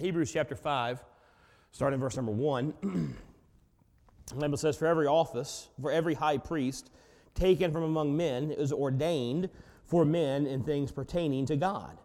Hebrews chapter 5, starting in verse number 1. the Bible says, For every office, for every high priest taken from among men is ordained for men in things pertaining to God,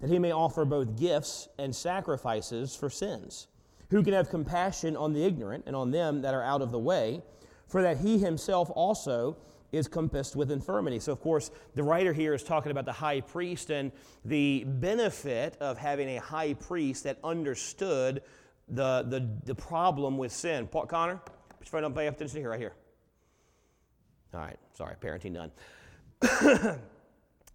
that he may offer both gifts and sacrifices for sins, who can have compassion on the ignorant and on them that are out of the way, for that he himself also is compassed with infirmity. So, of course, the writer here is talking about the high priest and the benefit of having a high priest that understood the, the, the problem with sin. Paul, Connor, put your phone up, pay attention to here, right here. All right, sorry, parenting done.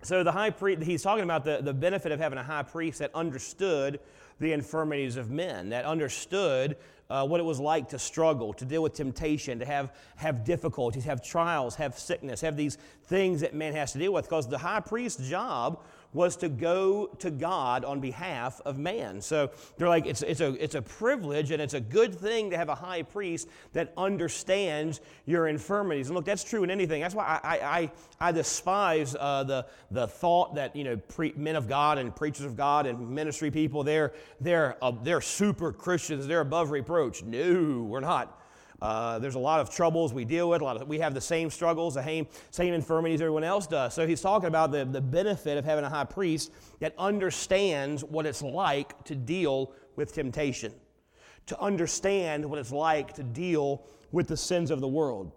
so, the high priest, he's talking about the, the benefit of having a high priest that understood the infirmities of men, that understood uh, what it was like to struggle, to deal with temptation, to have, have difficulties, have trials, have sickness, have these things that man has to deal with. Because the high priest's job was to go to God on behalf of man. So they're like, it's, it's, a, it's a privilege and it's a good thing to have a high priest that understands your infirmities. And look, that's true in anything. That's why I, I, I despise uh, the, the thought that, you know, pre- men of God and preachers of God and ministry people, they're, they're, uh, they're super Christians, they're above reproach. No, we're not. Uh, there's a lot of troubles we deal with. A lot of, we have the same struggles, the same, same infirmities everyone else does. So he's talking about the, the benefit of having a high priest that understands what it's like to deal with temptation, to understand what it's like to deal with the sins of the world.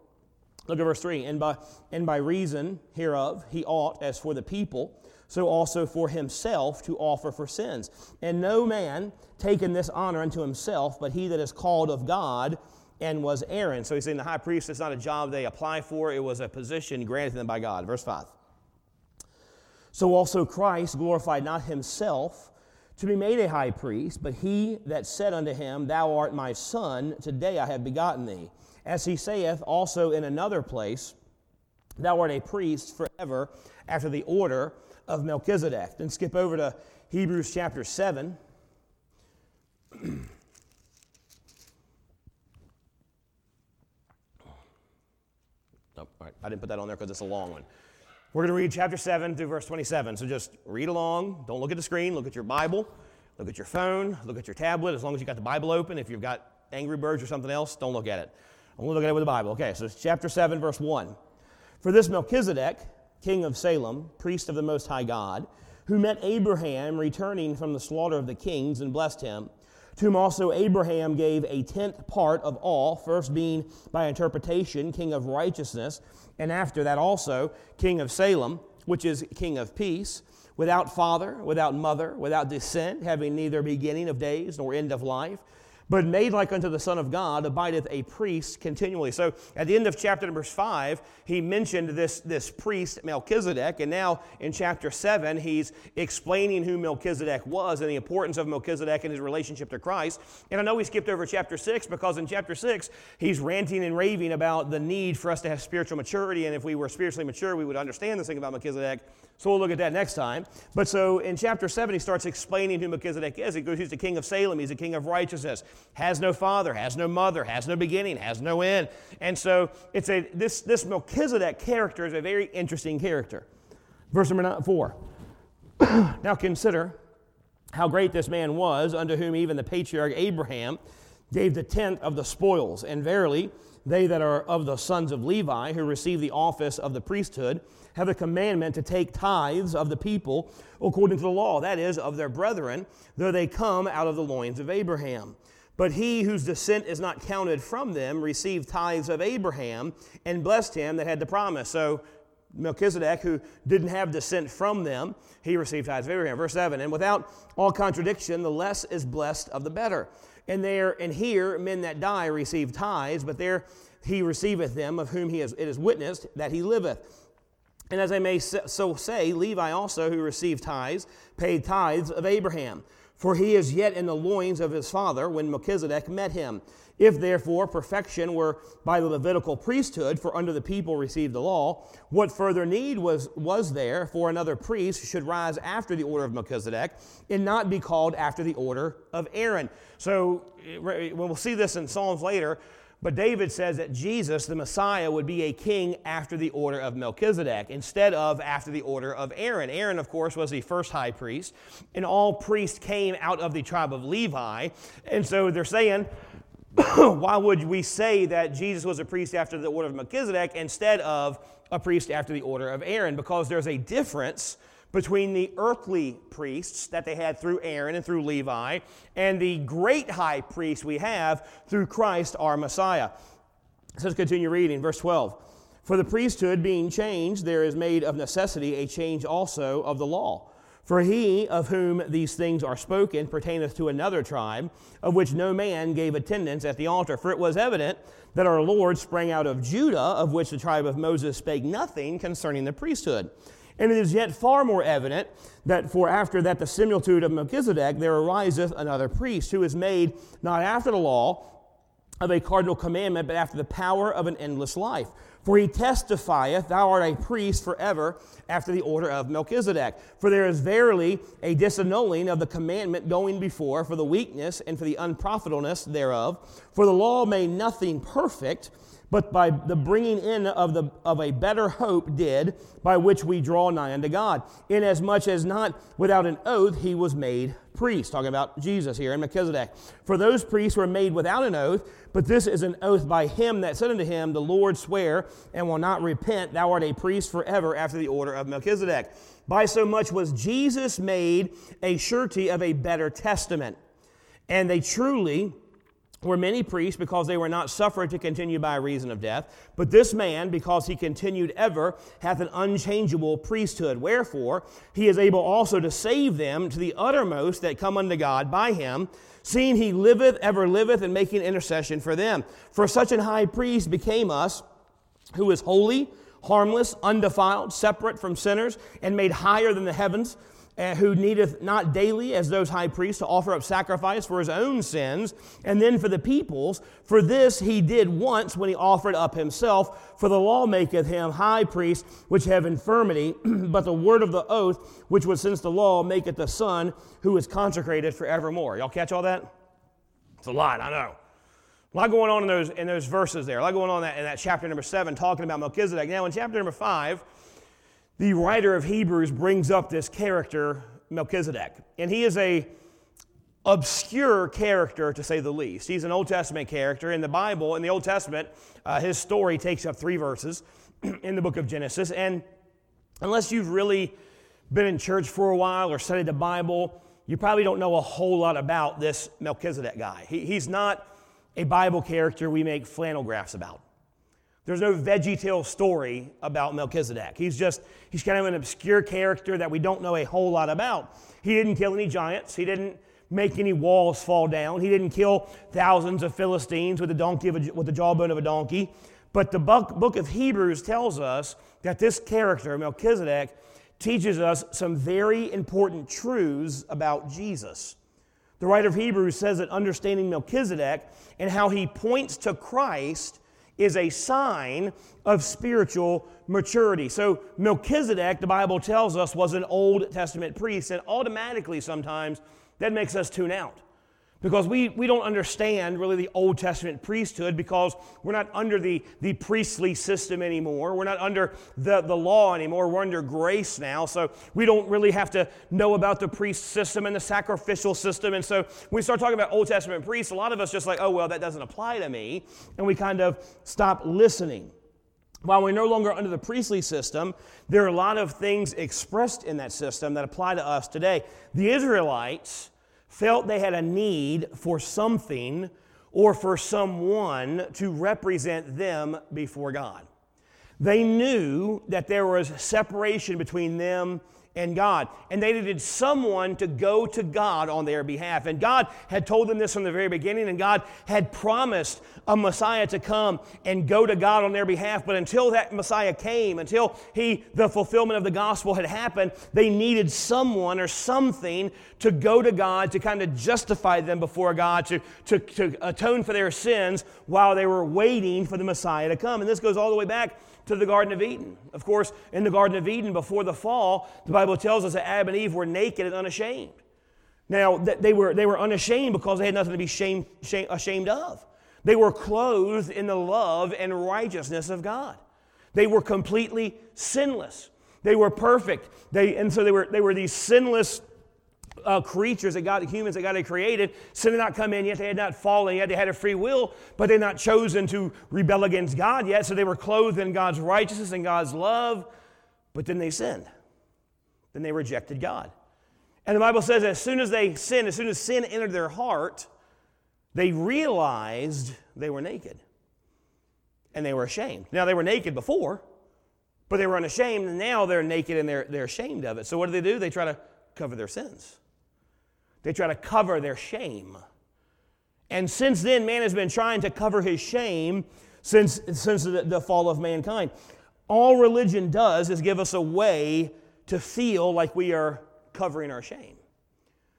Look at verse 3. And by, and by reason hereof, he ought, as for the people, so also for himself to offer for sins. And no man taken this honor unto himself, but he that is called of God and was Aaron. So he's saying the high priest is not a job they apply for, it was a position granted them by God. Verse 5. So also Christ glorified not himself to be made a high priest, but he that said unto him, Thou art my son, today I have begotten thee. As he saith also in another place, Thou art a priest forever after the order of Melchizedek. Then skip over to Hebrews chapter 7. Nope, all right. I didn't put that on there because it's a long one. We're going to read chapter 7 through verse 27. So just read along. Don't look at the screen. Look at your Bible. Look at your phone. Look at your tablet. As long as you've got the Bible open. If you've got Angry Birds or something else, don't look at it. Only look at it with the Bible. Okay, so it's chapter 7, verse 1. For this Melchizedek, king of Salem, priest of the Most High God, who met Abraham returning from the slaughter of the kings and blessed him, to whom also Abraham gave a tenth part of all, first being by interpretation king of righteousness, and after that also king of Salem, which is king of peace, without father, without mother, without descent, having neither beginning of days nor end of life but made like unto the Son of God abideth a priest continually. So at the end of chapter number five, he mentioned this, this priest Melchizedek, and now in chapter seven, he's explaining who Melchizedek was and the importance of Melchizedek and his relationship to Christ. And I know we skipped over chapter six because in chapter six, he's ranting and raving about the need for us to have spiritual maturity, and if we were spiritually mature, we would understand this thing about Melchizedek. So we'll look at that next time. But so in chapter 7, he starts explaining who Melchizedek is. He goes, he's the king of Salem, he's the king of righteousness, has no father, has no mother, has no beginning, has no end. And so it's a this, this Melchizedek character is a very interesting character. Verse number nine, 4. now consider how great this man was, unto whom even the patriarch Abraham gave the tenth of the spoils. And verily, they that are of the sons of Levi, who receive the office of the priesthood, have a commandment to take tithes of the people according to the law, that is, of their brethren, though they come out of the loins of Abraham. But he whose descent is not counted from them received tithes of Abraham and blessed him that had the promise. So Melchizedek, who didn't have descent from them, he received tithes of Abraham. Verse 7 And without all contradiction, the less is blessed of the better. And there and here, men that die receive tithes, but there he receiveth them of whom he is, it is witnessed that he liveth. And as I may so say, Levi also, who received tithes, paid tithes of Abraham. For he is yet in the loins of his father when Melchizedek met him. If therefore perfection were by the Levitical priesthood, for under the people received the law, what further need was, was there for another priest should rise after the order of Melchizedek and not be called after the order of Aaron? So eh, when we'll see this in Psalms later, But David says that Jesus, the Messiah, would be a king after the order of Melchizedek instead of after the order of Aaron. Aaron, of course, was the first high priest, and all priests came out of the tribe of Levi. And so they're saying, why would we say that Jesus was a priest after the order of Melchizedek instead of a priest after the order of Aaron? Because there's a difference between the earthly priests that they had through Aaron and through Levi and the great high priest we have through Christ our Messiah. So let's continue reading, verse 12. For the priesthood being changed, there is made of necessity a change also of the law. For he of whom these things are spoken pertaineth to another tribe, of which no man gave attendance at the altar. For it was evident that our Lord sprang out of Judah, of which the tribe of Moses spake nothing concerning the priesthood. And it is yet far more evident that for after that the similitude of Melchizedek there ariseth another priest, who is made not after the law of a carnal commandment, but after the power of an endless life. For he testifieth, Thou art a priest forever after the order of Melchizedek. For there is verily a disannulling of the commandment going before, for the weakness and for the unprofitableness thereof. For the law made nothing perfect but by the bringing in of, the, of a better hope did, by which we draw nigh unto God, inasmuch as not without an oath he was made priest. Talking about Jesus here in Melchizedek. For those priests were made without an oath, but this is an oath by him that said unto him, The Lord swear and will not repent, thou art a priest forever after the order of Melchizedek. By so much was Jesus made a surety of a better testament. And they truly were many priests because they were not suffered to continue by reason of death. But this man, because he continued ever, hath an unchangeable priesthood. Wherefore, he is able also to save them to the uttermost that come unto God by him, seeing he liveth, ever liveth, and making intercession for them. For such an high priest became us, who is holy, harmless, undefiled, separate from sinners, and made higher than the heavens who needeth not daily, as those high priests, to offer up sacrifice for his own sins, and then for the people's. For this he did once when he offered up himself. For the law maketh him high priest, which have infirmity, but the word of the oath, which was since the law, maketh the Son, who is consecrated forevermore. Y'all catch all that? It's a lot, I know. A lot going on in those, in those verses there. A lot going on in that, in that chapter number seven, talking about Melchizedek. Now, in chapter number five, the writer of Hebrews brings up this character, Melchizedek. And he is a obscure character to say the least. He's an Old Testament character. In the Bible, in the Old Testament, uh, his story takes up three verses in the book of Genesis. And unless you've really been in church for a while or studied the Bible, you probably don't know a whole lot about this Melchizedek guy. He, he's not a Bible character we make flannel graphs about. There's no VeggieTale story about Melchizedek. He's just, he's kind of an obscure character that we don't know a whole lot about. He didn't kill any giants. He didn't make any walls fall down. He didn't kill thousands of Philistines with the, donkey a, with the jawbone of a donkey. But the book of Hebrews tells us that this character, Melchizedek, teaches us some very important truths about Jesus. The writer of Hebrews says that understanding Melchizedek and how he points to Christ is a sign of spiritual maturity. So, Melchizedek, the Bible tells us, was an Old Testament priest, and automatically sometimes that makes us tune out because we, we don't understand really the Old Testament priesthood because we're not under the, the priestly system anymore. We're not under the, the law anymore. We're under grace now. So we don't really have to know about the priest system and the sacrificial system. And so when we start talking about Old Testament priests, a lot of us just like, oh, well, that doesn't apply to me. And we kind of stop listening. While we're no longer under the priestly system, there are a lot of things expressed in that system that apply to us today. The Israelites, felt they had a need for something or for someone to represent them before God. They knew that there was separation between them and God. And they needed someone to go to God on their behalf. And God had told them this from the very beginning, and God had promised a Messiah to come and go to God on their behalf. But until that Messiah came, until he, the fulfillment of the gospel had happened, they needed someone or something to go to God to kind of justify them before God, to, to, to atone for their sins while they were waiting for the Messiah to come. And this goes all the way back to the Garden of Eden. Of course, in the Garden of Eden, before the fall, the Bible tells us that Adam and Eve were naked and unashamed. Now, they were, they were unashamed because they had nothing to be shame, shame, ashamed of. They were clothed in the love and righteousness of God. They were completely sinless. They were perfect. They, and so they were, they were these sinless uh, creatures that God, humans that God had created. Sin had not come in yet. They had not fallen yet. They had a free will, but they had not chosen to rebel against God yet. So they were clothed in God's righteousness and God's love, but then they sinned. Then they rejected God. And the Bible says as soon as they sinned, as soon as sin entered their heart, they realized they were naked. And they were ashamed. Now, they were naked before, but they were unashamed, and now they're naked and they're, they're ashamed of it. So, what do they do? They try to cover their sins, they try to cover their shame. And since then, man has been trying to cover his shame since, since the, the fall of mankind. All religion does is give us a way to feel like we are covering our shame.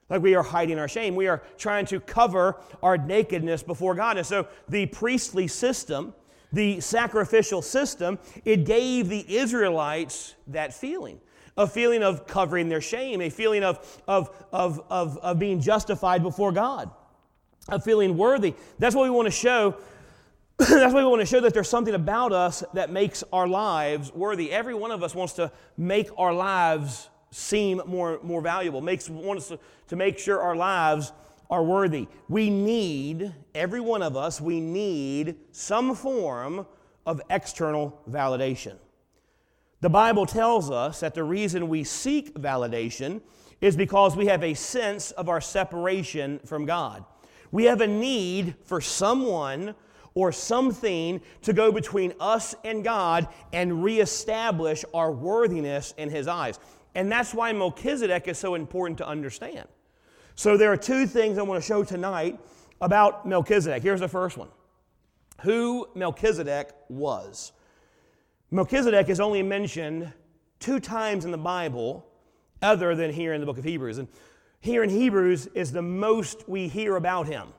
Like we are hiding our shame. We are trying to cover our nakedness before God. And so the priestly system, the sacrificial system, it gave the Israelites that feeling a feeling of covering their shame, a feeling of, of, of, of, of being justified before God, of feeling worthy. That's what we want to show. That's why we want to show that there's something about us that makes our lives worthy. Every one of us wants to make our lives seem more, more valuable, makes wants to, to make sure our lives are worthy. We need, every one of us, we need some form of external validation. The Bible tells us that the reason we seek validation is because we have a sense of our separation from God. We have a need for someone or something to go between us and God and reestablish our worthiness in His eyes. And that's why Melchizedek is so important to understand. So there are two things I want to show tonight about Melchizedek. Here's the first one who Melchizedek was. Melchizedek is only mentioned two times in the Bible, other than here in the book of Hebrews. And here in Hebrews is the most we hear about him.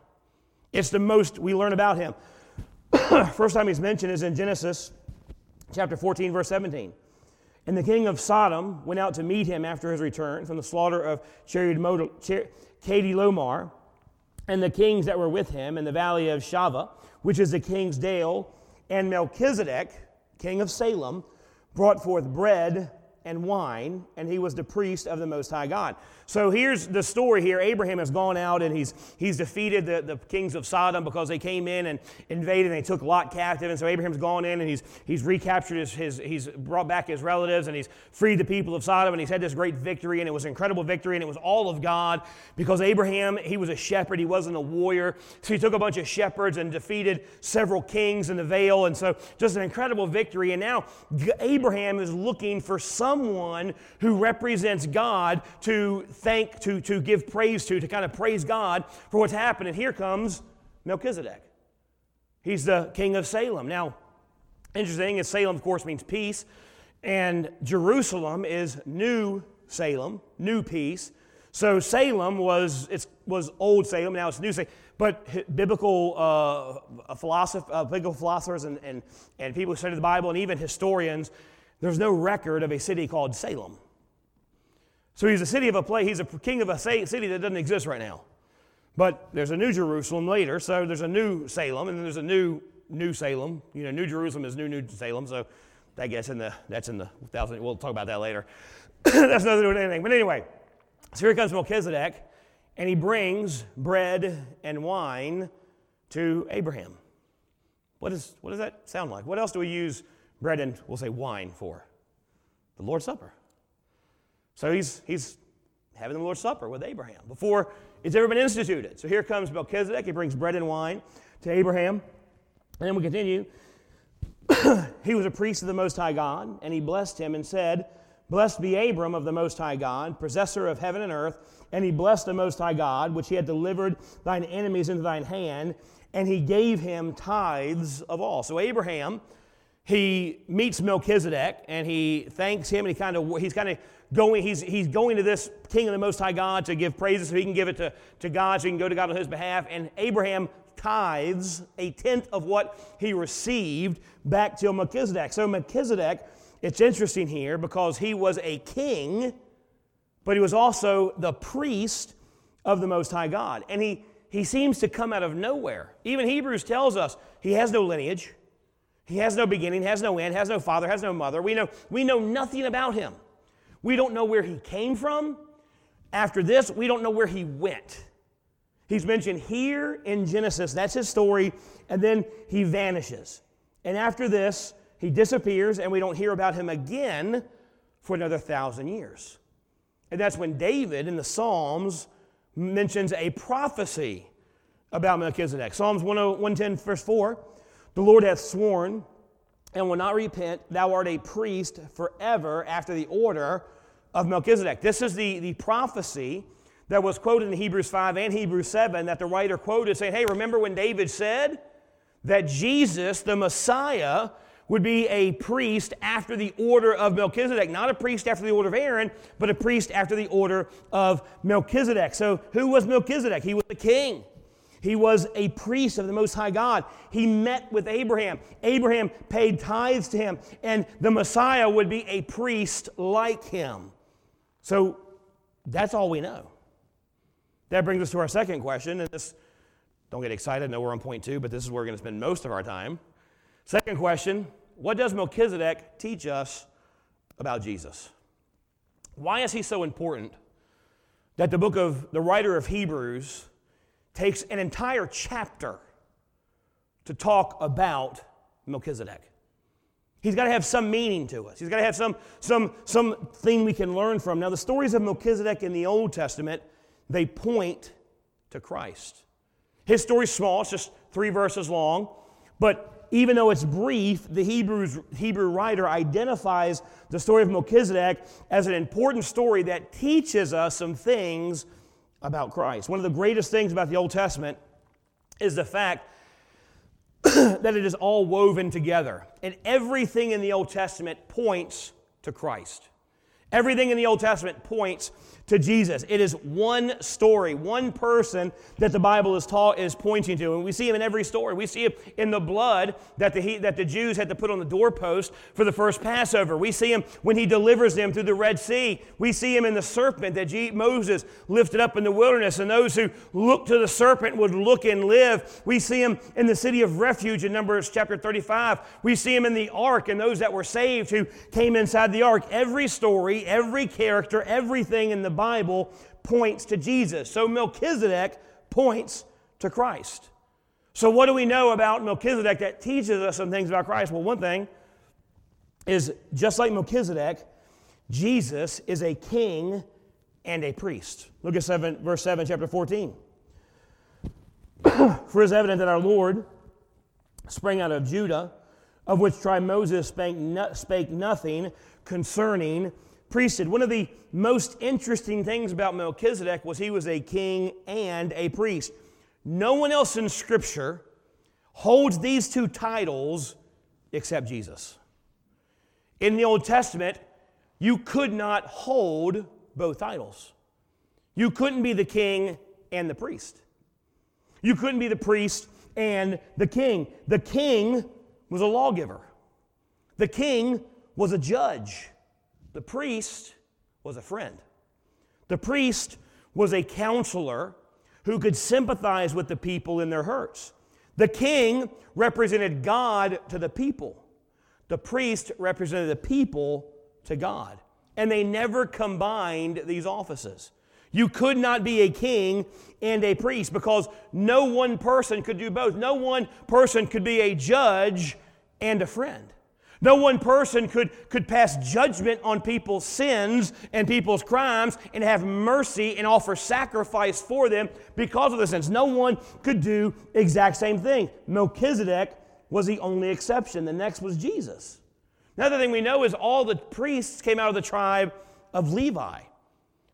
It's the most we learn about him. First time he's mentioned is in Genesis chapter 14, verse 17. And the king of Sodom went out to meet him after his return from the slaughter of Chedorlaomer, and the kings that were with him in the valley of Shaveh, which is the king's dale, and Melchizedek, king of Salem, brought forth bread and wine, and he was the priest of the Most High God. So here's the story here. Abraham has gone out and he's, he's defeated the, the kings of Sodom because they came in and invaded and they took Lot captive. And so Abraham's gone in and he's, he's recaptured his, his, he's brought back his relatives and he's freed the people of Sodom and he's had this great victory and it was an incredible victory and it was all of God because Abraham, he was a shepherd, he wasn't a warrior. So he took a bunch of shepherds and defeated several kings in the vale. And so just an incredible victory. And now Abraham is looking for someone who represents God to thank, to, to give praise to, to kind of praise God for what's happened. And here comes Melchizedek. He's the king of Salem. Now, interesting is Salem, of course, means peace, and Jerusalem is New Salem, new peace. So Salem was it was old Salem, now it's new Salem. But biblical uh, philosoph- uh, biblical philosophers and, and, and people who study the Bible and even historians, there's no record of a city called Salem. So he's a city of a place, he's a king of a city that doesn't exist right now. But there's a new Jerusalem later, so there's a new Salem, and then there's a new New Salem. You know, New Jerusalem is New New Salem, so I guess in the that's in the thousand. We'll talk about that later. that's nothing to do with anything. But anyway, so here comes Melchizedek, and he brings bread and wine to Abraham. What, is, what does that sound like? What else do we use bread and we'll say wine for? The Lord's Supper. So he's, he's having the Lord's Supper with Abraham before it's ever been instituted. So here comes Melchizedek. He brings bread and wine to Abraham. And then we continue. he was a priest of the Most High God, and he blessed him and said, Blessed be Abram of the Most High God, possessor of heaven and earth. And he blessed the Most High God, which he had delivered thine enemies into thine hand, and he gave him tithes of all. So Abraham, he meets Melchizedek, and he thanks him, and he kind of he's kind of going, he's, he's going to this king of the Most High God to give praises so he can give it to, to God, so he can go to God on his behalf. And Abraham tithes a tenth of what he received back to Melchizedek. So Melchizedek, it's interesting here because he was a king, but he was also the priest of the Most High God. And he he seems to come out of nowhere. Even Hebrews tells us he has no lineage, he has no beginning, has no end, has no father, has no mother. We know, we know nothing about him. We don't know where he came from. After this, we don't know where he went. He's mentioned here in Genesis, that's his story, and then he vanishes. And after this, he disappears, and we don't hear about him again for another thousand years. And that's when David in the Psalms mentions a prophecy about Melchizedek. Psalms 110, verse 4 The Lord hath sworn and will not repent, thou art a priest forever after the order of Melchizedek. This is the, the prophecy that was quoted in Hebrews 5 and Hebrews 7 that the writer quoted saying, Hey, remember when David said that Jesus, the Messiah, would be a priest after the order of Melchizedek. Not a priest after the order of Aaron, but a priest after the order of Melchizedek. So, who was Melchizedek? He was the king. He was a priest of the Most High God. He met with Abraham. Abraham paid tithes to him, and the Messiah would be a priest like him. So that's all we know. That brings us to our second question, and this, don't get excited, I know we're on point two, but this is where we're going to spend most of our time. Second question What does Melchizedek teach us about Jesus? Why is he so important that the book of the writer of Hebrews takes an entire chapter to talk about Melchizedek? He's got to have some meaning to us. He's got to have some, some, some thing we can learn from. Now, the stories of Melchizedek in the Old Testament, they point to Christ. His story's small, it's just three verses long, but even though it's brief, the Hebrews, Hebrew writer identifies the story of Melchizedek as an important story that teaches us some things about Christ. One of the greatest things about the Old Testament is the fact that it is all woven together. And everything in the Old Testament points to Christ. Everything in the Old Testament points to Jesus. It is one story, one person that the Bible is taught is pointing to. And we see him in every story. We see him in the blood that the, that the Jews had to put on the doorpost for the first Passover. We see him when he delivers them through the Red Sea. We see him in the serpent that Moses lifted up in the wilderness, and those who look to the serpent would look and live. We see him in the city of refuge in Numbers chapter 35. We see him in the ark and those that were saved who came inside the ark. Every story, every character, everything in the Bible points to Jesus. So Melchizedek points to Christ. So, what do we know about Melchizedek that teaches us some things about Christ? Well, one thing is just like Melchizedek, Jesus is a king and a priest. Look at 7, verse 7, chapter 14. For it is evident that our Lord sprang out of Judah, of which tribe Moses spake, no, spake nothing concerning priesthood. One of the most interesting things about Melchizedek was he was a king and a priest. No one else in Scripture holds these two titles except Jesus. In the Old Testament, you could not hold both titles. You couldn't be the king and the priest. You couldn't be the priest and the king. The king was a lawgiver, the king was a judge. The priest was a friend. The priest was a counselor who could sympathize with the people in their hurts. The king represented God to the people. The priest represented the people to God. And they never combined these offices. You could not be a king and a priest because no one person could do both. No one person could be a judge and a friend. No one person could, could pass judgment on people's sins and people's crimes and have mercy and offer sacrifice for them because of the sins. No one could do exact same thing. Melchizedek was the only exception. The next was Jesus. Another thing we know is all the priests came out of the tribe of Levi.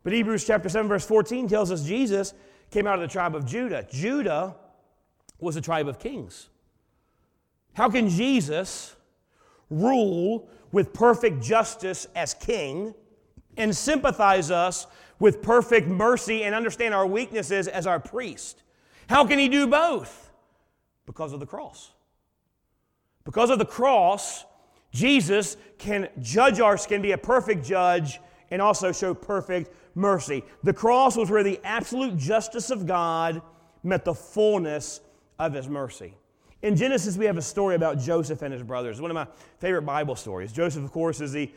But Hebrews chapter 7 verse 14 tells us Jesus came out of the tribe of Judah. Judah was a tribe of kings. How can Jesus rule with perfect justice as king and sympathize us with perfect mercy and understand our weaknesses as our priest. How can he do both? Because of the cross. Because of the cross, Jesus can judge our can be a perfect judge and also show perfect mercy. The cross was where the absolute justice of God met the fullness of his mercy. In Genesis, we have a story about Joseph and his brothers. One of my favorite Bible stories. Joseph, of course, is the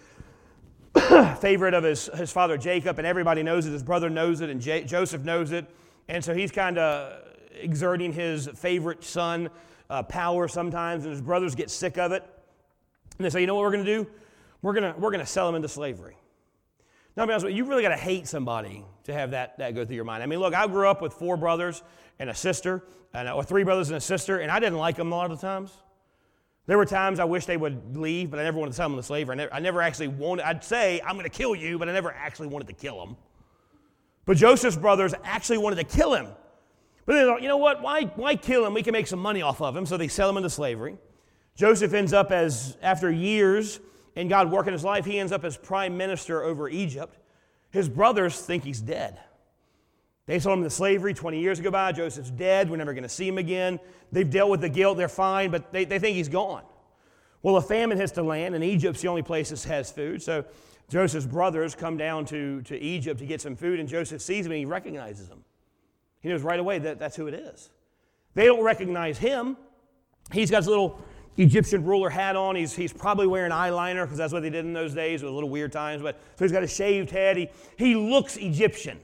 favorite of his, his father Jacob, and everybody knows it. His brother knows it, and J- Joseph knows it. And so he's kind of exerting his favorite son uh, power sometimes, and his brothers get sick of it. And they say, you know what we're going to do? We're going to we're to sell him into slavery. Now, be honest with you, you really got to hate somebody to have that, that go through your mind. I mean, look, I grew up with four brothers and a sister, and, uh, or three brothers and a sister, and I didn't like them a lot of the times. There were times I wish they would leave, but I never wanted to sell them into slavery. I never, I never actually wanted, I'd say, I'm going to kill you, but I never actually wanted to kill them. But Joseph's brothers actually wanted to kill him. But they thought, you know what? Why, why kill him? We can make some money off of him. So they sell him into slavery. Joseph ends up as, after years in God working his life, he ends up as prime minister over Egypt. His brothers think he's dead. They sold him into slavery 20 years ago by. Joseph's dead. We're never going to see him again. They've dealt with the guilt. They're fine, but they, they think he's gone. Well, a famine hits the land, and Egypt's the only place that has food. So Joseph's brothers come down to, to Egypt to get some food, and Joseph sees them and he recognizes them. He knows right away that that's who it is. They don't recognize him. He's got his little Egyptian ruler hat on. He's, he's probably wearing eyeliner because that's what they did in those days. It was a little weird times. But so he's got a shaved head. He, he looks Egyptian.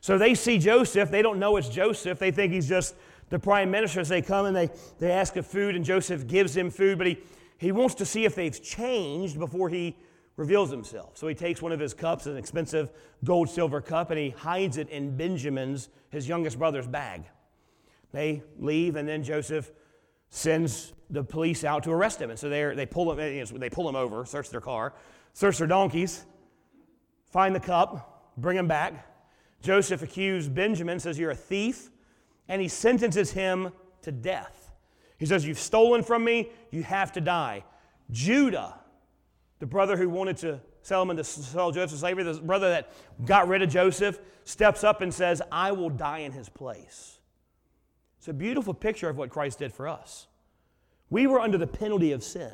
So they see Joseph. They don't know it's Joseph. They think he's just the prime minister. As they come and they, they ask for food, and Joseph gives them food, but he, he wants to see if they've changed before he reveals himself. So he takes one of his cups, an expensive gold silver cup, and he hides it in Benjamin's, his youngest brother's bag. They leave, and then Joseph sends the police out to arrest him. And so they pull him, they pull him over, search their car, search their donkeys, find the cup, bring him back. Joseph accused Benjamin, says, You're a thief, and he sentences him to death. He says, You've stolen from me, you have to die. Judah, the brother who wanted to sell him into sell Joseph to slavery, the brother that got rid of Joseph, steps up and says, I will die in his place. It's a beautiful picture of what Christ did for us. We were under the penalty of sin.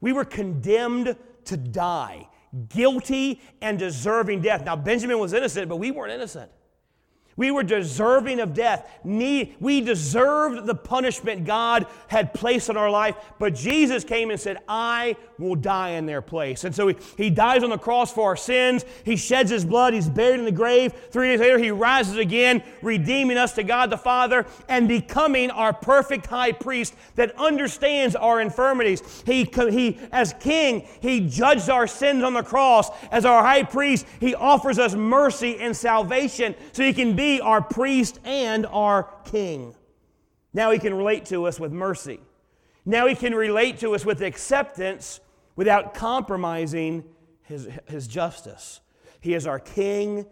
We were condemned to die guilty and deserving death. Now, Benjamin was innocent, but we weren't innocent. We were deserving of death. We deserved the punishment God had placed on our life, but Jesus came and said, I will die in their place. And so he, he dies on the cross for our sins. He sheds his blood. He's buried in the grave. Three days later, he rises again, redeeming us to God the Father and becoming our perfect high priest that understands our infirmities. He, he as king, he judged our sins on the cross. As our high priest, he offers us mercy and salvation so he can be be our priest and our king. Now he can relate to us with mercy. Now he can relate to us with acceptance without compromising his, his justice. He is our king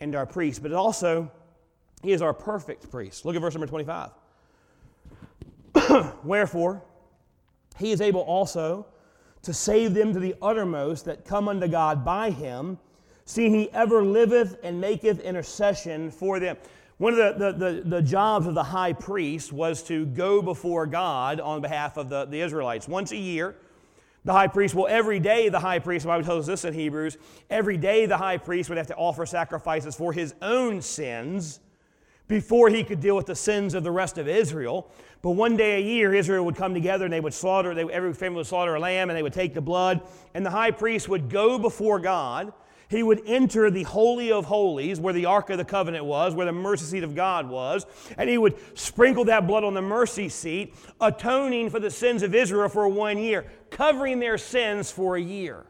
and our priest, but also he is our perfect priest. Look at verse number 25. Wherefore, he is able also to save them to the uttermost that come unto God by him seeing he ever liveth and maketh intercession for them. One of the, the, the, the, jobs of the high priest was to go before God on behalf of the, the Israelites. Once a year, the high priest, well, every day the high priest, the Bible tells us this in Hebrews, every day the high priest would have to offer sacrifices for his own sins before he could deal with the sins of the rest of Israel. But one day a year, Israel would come together and they would slaughter, they, every family would slaughter a lamb and they would take the blood, and the high priest would go before God he would enter the Holy of Holies, where the Ark of the Covenant was, where the mercy seat of God was, and he would sprinkle that blood on the mercy seat, atoning for the sins of Israel for one year, covering their sins for a year.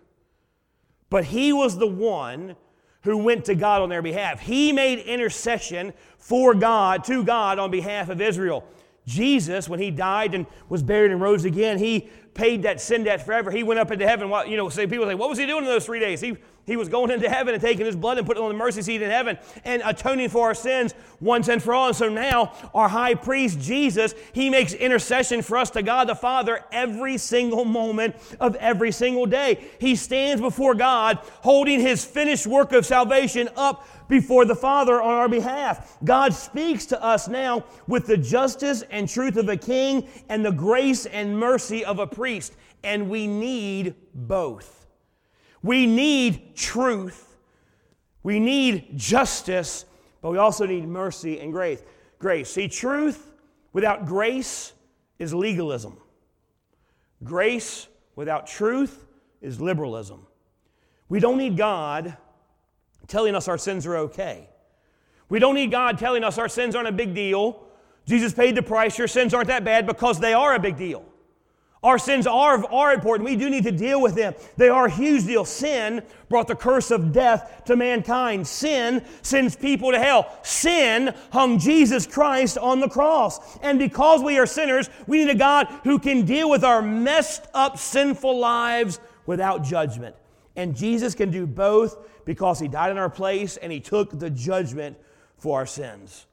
But he was the one who went to God on their behalf. He made intercession for God, to God, on behalf of Israel. Jesus, when he died and was buried and rose again, he paid that sin debt forever. He went up into heaven. Well, you know, say people say, what was he doing in those three days? He he was going into heaven and taking his blood and putting it on the mercy seat in heaven and atoning for our sins once and for all. And so now, our high priest, Jesus, he makes intercession for us to God the Father every single moment of every single day. He stands before God holding his finished work of salvation up before the Father on our behalf. God speaks to us now with the justice and truth of a king and the grace and mercy of a priest, and we need both. We need truth. We need justice, but we also need mercy and grace. grace. See, truth without grace is legalism. Grace without truth is liberalism. We don't need God telling us our sins are okay. We don't need God telling us our sins aren't a big deal. Jesus paid the price. Your sins aren't that bad because they are a big deal. Our sins are, are important. We do need to deal with them. They are a huge deal. Sin brought the curse of death to mankind. Sin sends people to hell. Sin hung Jesus Christ on the cross. And because we are sinners, we need a God who can deal with our messed up, sinful lives without judgment. And Jesus can do both because he died in our place and he took the judgment for our sins.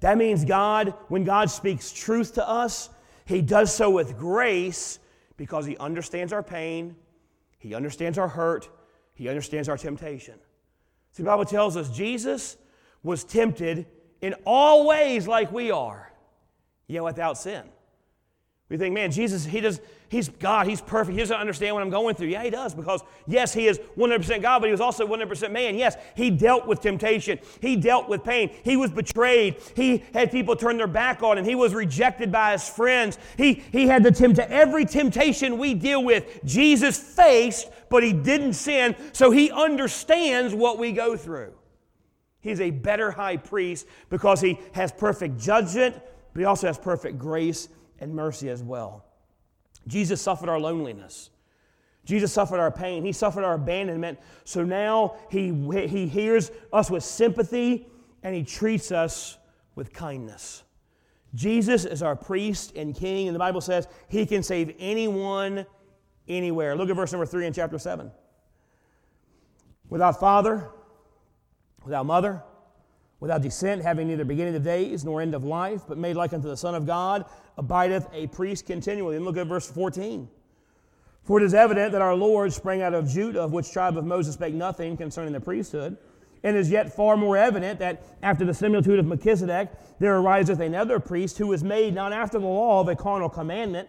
That means God, when God speaks truth to us, he does so with grace because He understands our pain, He understands our hurt, He understands our temptation. See, the Bible tells us Jesus was tempted in all ways like we are, yet without sin. We think, man, Jesus, he does, he's God, he's perfect. He doesn't understand what I'm going through. Yeah, he does, because yes, he is 100% God, but he was also 100% man. Yes, he dealt with temptation. He dealt with pain. He was betrayed. He had people turn their back on him. He was rejected by his friends. He, he had the tempt every temptation we deal with, Jesus faced, but he didn't sin, so he understands what we go through. He's a better high priest because he has perfect judgment, but he also has perfect grace and mercy as well. Jesus suffered our loneliness. Jesus suffered our pain. He suffered our abandonment. So now he, he hears us with sympathy and he treats us with kindness. Jesus is our priest and king, and the Bible says he can save anyone, anywhere. Look at verse number three in chapter 7. Without father, without mother, without descent, having neither beginning of days nor end of life, but made like unto the Son of God, abideth a priest continually. And look at verse 14. For it is evident that our Lord sprang out of Judah, of which tribe of Moses spake nothing concerning the priesthood. And is yet far more evident that after the similitude of Melchizedek, there ariseth another priest who is made not after the law of a carnal commandment,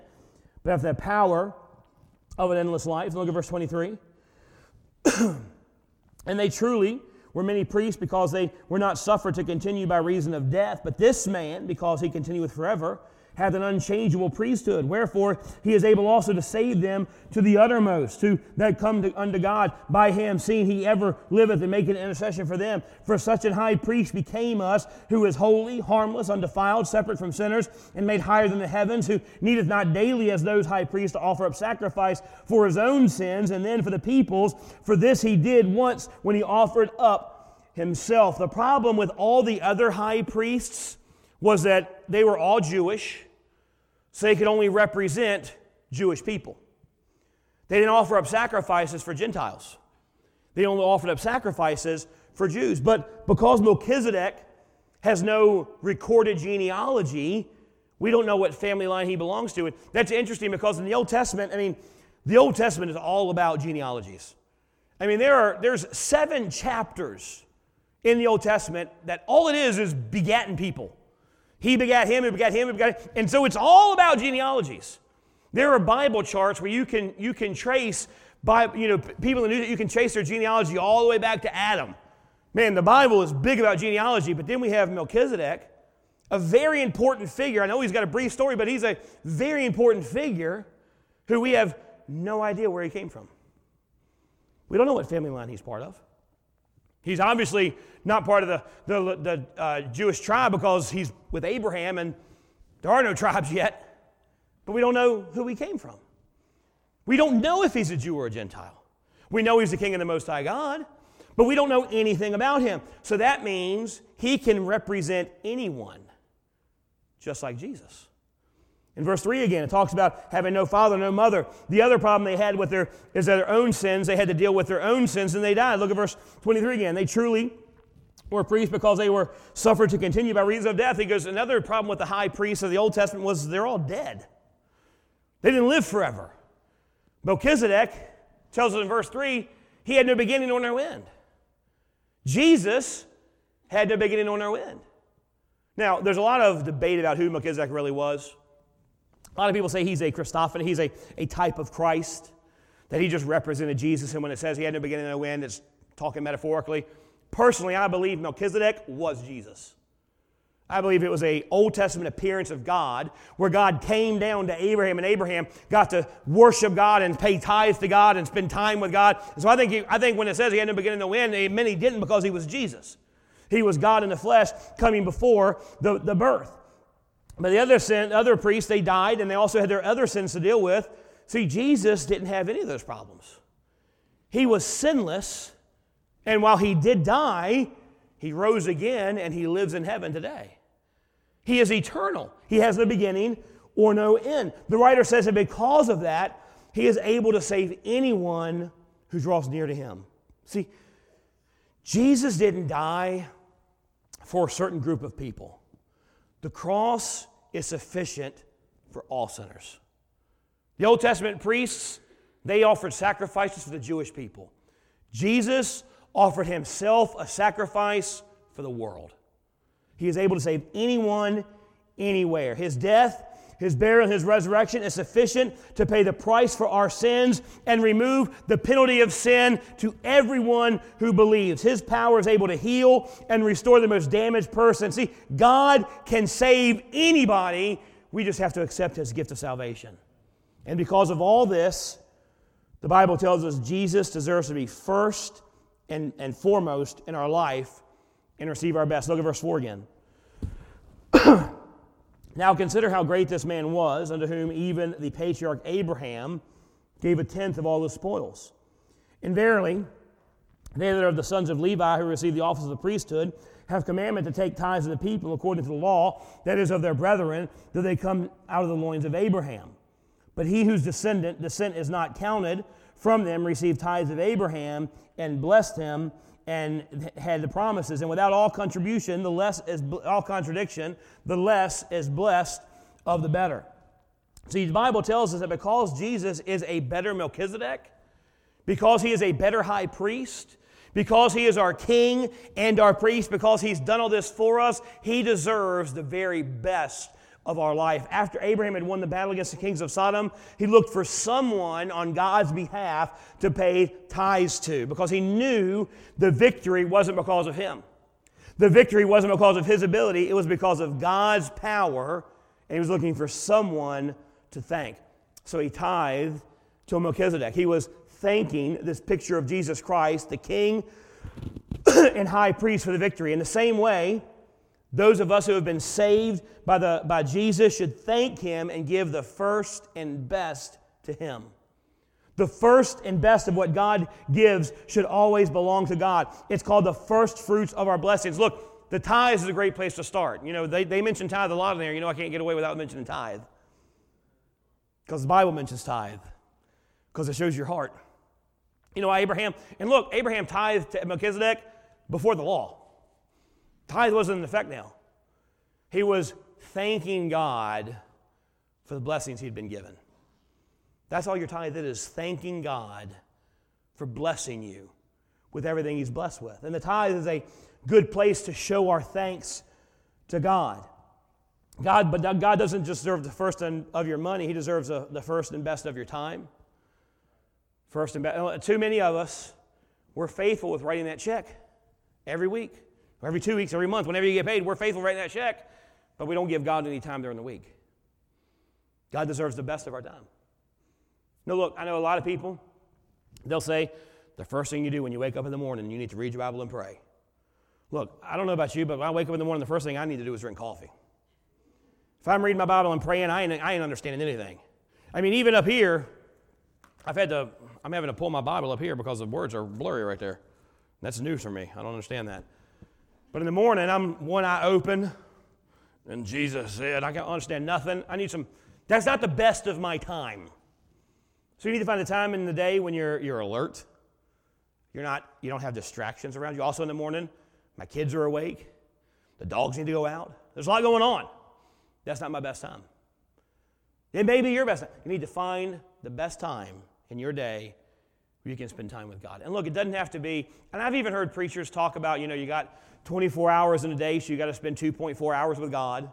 but after the power of an endless life. Look at verse 23. and they truly were many priests because they were not suffered to continue by reason of death, but this man, because he continueth forever, hath an unchangeable priesthood. Wherefore he is able also to save them to the uttermost, to that come to, unto God by him, seeing he ever liveth and maketh intercession for them. For such an high priest became us, who is holy, harmless, undefiled, separate from sinners, and made higher than the heavens, who needeth not daily as those high priests to offer up sacrifice for his own sins, and then for the people's. For this he did once when he offered up himself. The problem with all the other high priests was that they were all Jewish so they could only represent Jewish people. They didn't offer up sacrifices for Gentiles, they only offered up sacrifices for Jews. But because Melchizedek has no recorded genealogy, we don't know what family line he belongs to. And that's interesting because in the Old Testament, I mean, the Old Testament is all about genealogies. I mean, there are there's seven chapters in the Old Testament that all it is is begatting people. He begat him, he begat him, he begat him. And so it's all about genealogies. There are Bible charts where you can, you can trace, by, you know, people in the news, you can trace their genealogy all the way back to Adam. Man, the Bible is big about genealogy, but then we have Melchizedek, a very important figure. I know he's got a brief story, but he's a very important figure who we have no idea where he came from. We don't know what family line he's part of. He's obviously not part of the, the, the uh, Jewish tribe because he's with Abraham and there are no tribes yet, but we don't know who he came from. We don't know if he's a Jew or a Gentile. We know he's the king of the Most High God, but we don't know anything about him. So that means he can represent anyone, just like Jesus. In verse 3 again, it talks about having no father, no mother. The other problem they had with their is their own sins. They had to deal with their own sins and they died. Look at verse 23 again. They truly were priests because they were suffered to continue by reason of death. He goes, another problem with the high priests of the Old Testament was they're all dead. They didn't live forever. Melchizedek tells us in verse 3, he had no beginning nor no end. Jesus had no beginning nor no end. Now, there's a lot of debate about who Melchizedek really was. A lot of people say he's a Christophany, he's a, a type of Christ, that he just represented Jesus. And when it says he had no beginning and no end, it's talking metaphorically. Personally, I believe Melchizedek was Jesus. I believe it was a Old Testament appearance of God where God came down to Abraham and Abraham got to worship God and pay tithes to God and spend time with God. And so I think, he, I think when it says he had no beginning and no end, many didn't because he was Jesus. He was God in the flesh coming before the, the birth. But the other sin, other priests, they died and they also had their other sins to deal with. See, Jesus didn't have any of those problems. He was sinless, and while he did die, he rose again and he lives in heaven today. He is eternal. He has no beginning or no end. The writer says that because of that, he is able to save anyone who draws near to him. See, Jesus didn't die for a certain group of people. The cross is sufficient for all sinners. The Old Testament priests, they offered sacrifices for the Jewish people. Jesus offered himself a sacrifice for the world. He is able to save anyone, anywhere. His death, his burial, and his resurrection is sufficient to pay the price for our sins and remove the penalty of sin to everyone who believes. His power is able to heal and restore the most damaged person. See, God can save anybody. We just have to accept his gift of salvation. And because of all this, the Bible tells us Jesus deserves to be first and, and foremost in our life and receive our best. Look at verse 4 again. now consider how great this man was, unto whom even the patriarch Abraham gave a tenth of all the spoils. And verily, they that are of the sons of Levi who receive the office of the priesthood have commandment to take tithes of the people according to the law, that is of their brethren, that they come out of the loins of Abraham. But he whose descendant descent is not counted from them received tithes of Abraham and blessed him and had the promises. And without all contribution, the less is all contradiction, the less is blessed of the better. See, the Bible tells us that because Jesus is a better Melchizedek, because he is a better high priest, because he is our king and our priest, because he's done all this for us, he deserves the very best of our life. After Abraham had won the battle against the kings of Sodom, he looked for someone on God's behalf to pay tithes to because he knew the victory wasn't because of him. The victory wasn't because of his ability, it was because of God's power, and he was looking for someone to thank. So he tithed to Melchizedek. He was thanking this picture of Jesus Christ, the king and high priest, for the victory. In the same way, those of us who have been saved by, the, by Jesus should thank Him and give the first and best to Him. The first and best of what God gives should always belong to God. It's called the first fruits of our blessings. Look, the tithe is a great place to start. You know, they, they mention tithe a lot in there. You know, I can't get away without mentioning tithe. Because the Bible mentions tithe, because it shows your heart. You know, Abraham, and look, Abraham tithed to Melchizedek before the law. Tithe wasn't in effect now. He was thanking God for the blessings he'd been given. That's all your tithe is thanking God for blessing you with everything he's blessed with. And the tithe is a good place to show our thanks to God. God, but God doesn't just deserve the first of your money, He deserves the first and best of your time. First and best. Too many of us, we're faithful with writing that check every week every two weeks, every month, whenever you get paid, we're faithful writing that check, but we don't give God any time during the week. God deserves the best of our time. No, look, I know a lot of people, they'll say, the first thing you do when you wake up in the morning, you need to read your Bible and pray. Look, I don't know about you, but when I wake up in the morning, the first thing I need to do is drink coffee. If I'm reading my Bible and praying, I ain't, I ain't understanding anything. I mean, even up here, I've had to, I'm having to pull my Bible up here because the words are blurry right there. That's news for me. I don't understand that. But in the morning, I'm one eye open, and Jesus said, I can't understand nothing. I need some, that's not the best of my time. So you need to find a time in the day when you're, you're alert. You're not, you don't have distractions around you. Also in the morning, my kids are awake. The dogs need to go out. There's a lot going on. That's not my best time. It may be your best time. You need to find the best time in your day where you can spend time with God. And look, it doesn't have to be, and I've even heard preachers talk about, you know, you got 24 hours in a day, so you got to spend 2.4 hours with God.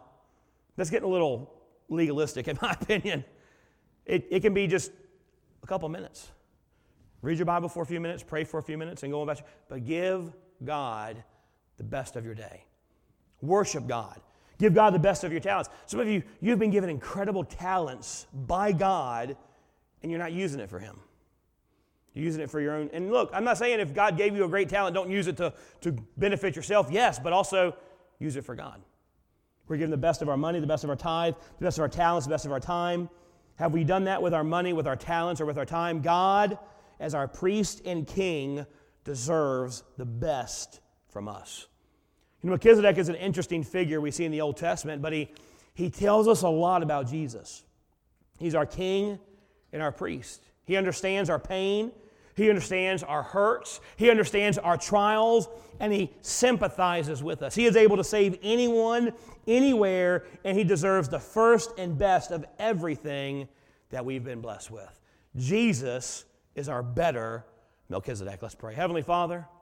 That's getting a little legalistic, in my opinion. It, it can be just a couple minutes. Read your Bible for a few minutes, pray for a few minutes, and go about your, But give God the best of your day. Worship God. Give God the best of your talents. Some of you, you've been given incredible talents by God, and you're not using it for Him. You're using it for your own. And look, I'm not saying if God gave you a great talent, don't use it to, to benefit yourself. Yes, but also use it for God. We're given the best of our money, the best of our tithe, the best of our talents, the best of our time. Have we done that with our money, with our talents, or with our time? God, as our priest and king, deserves the best from us. You know, Melchizedek is an interesting figure we see in the Old Testament, but he, he tells us a lot about Jesus. He's our king and our priest. He understands our pain, he understands our hurts, he understands our trials, and he sympathizes with us. He is able to save anyone, anywhere, and he deserves the first and best of everything that we've been blessed with. Jesus is our better Melchizedek. Let's pray. Heavenly Father,